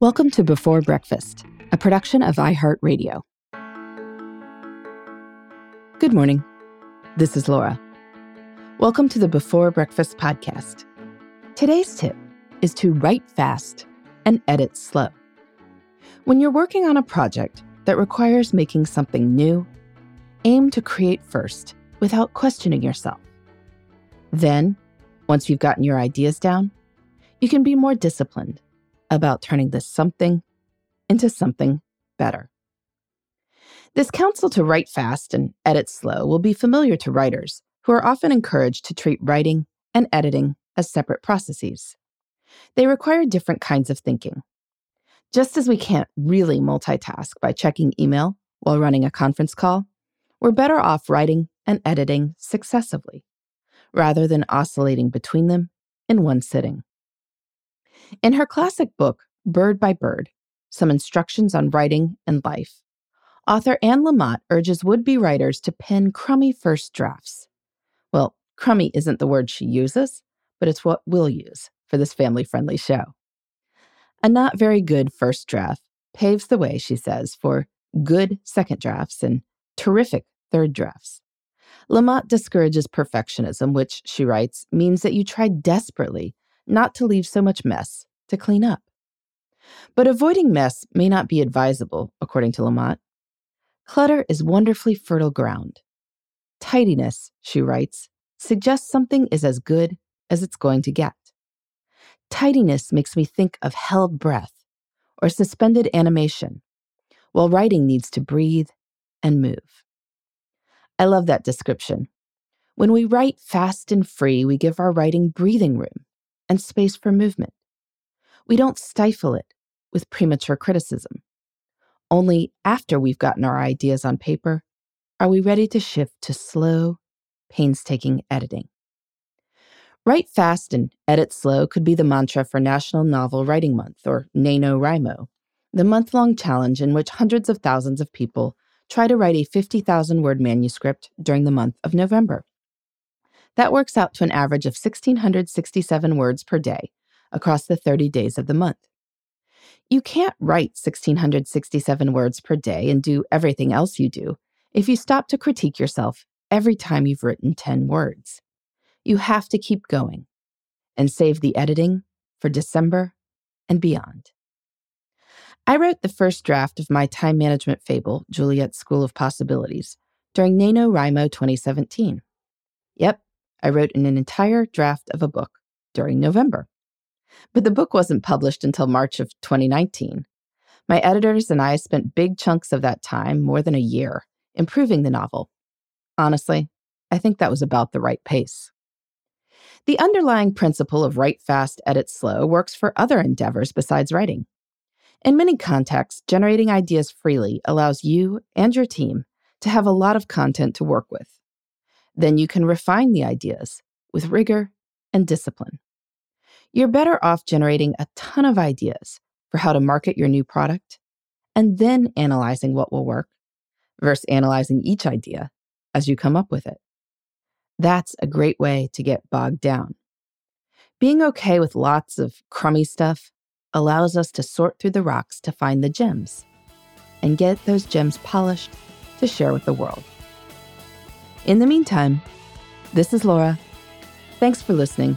Welcome to Before Breakfast, a production of iHeartRadio. Good morning. This is Laura. Welcome to the Before Breakfast podcast. Today's tip is to write fast and edit slow. When you're working on a project that requires making something new, aim to create first without questioning yourself. Then, once you've gotten your ideas down, you can be more disciplined about turning this something into something better. This counsel to write fast and edit slow will be familiar to writers who are often encouraged to treat writing and editing as separate processes. They require different kinds of thinking. Just as we can't really multitask by checking email while running a conference call, we're better off writing and editing successively, rather than oscillating between them in one sitting. In her classic book, Bird by Bird Some Instructions on Writing and Life, author Anne Lamott urges would be writers to pen crummy first drafts. Well, crummy isn't the word she uses, but it's what we'll use for this family friendly show. A not very good first draft paves the way, she says, for good second drafts and terrific third drafts. Lamott discourages perfectionism, which, she writes, means that you try desperately not to leave so much mess to clean up. But avoiding mess may not be advisable, according to Lamott. Clutter is wonderfully fertile ground. Tidiness, she writes, suggests something is as good as it's going to get. Tidiness makes me think of held breath or suspended animation, while writing needs to breathe and move. I love that description. When we write fast and free, we give our writing breathing room and space for movement. We don't stifle it with premature criticism. Only after we've gotten our ideas on paper are we ready to shift to slow, painstaking editing. Write fast and edit slow could be the mantra for National Novel Writing Month, or NaNoWriMo, the month long challenge in which hundreds of thousands of people try to write a 50,000 word manuscript during the month of November. That works out to an average of 1,667 words per day across the 30 days of the month. You can't write 1,667 words per day and do everything else you do if you stop to critique yourself every time you've written 10 words. You have to keep going and save the editing for December and beyond. I wrote the first draft of my time management fable, Juliet's School of Possibilities, during NaNoWriMo 2017. Yep, I wrote an entire draft of a book during November. But the book wasn't published until March of 2019. My editors and I spent big chunks of that time, more than a year, improving the novel. Honestly, I think that was about the right pace. The underlying principle of write fast, edit slow works for other endeavors besides writing. In many contexts, generating ideas freely allows you and your team to have a lot of content to work with. Then you can refine the ideas with rigor and discipline. You're better off generating a ton of ideas for how to market your new product and then analyzing what will work versus analyzing each idea as you come up with it. That's a great way to get bogged down. Being okay with lots of crummy stuff allows us to sort through the rocks to find the gems and get those gems polished to share with the world. In the meantime, this is Laura. Thanks for listening,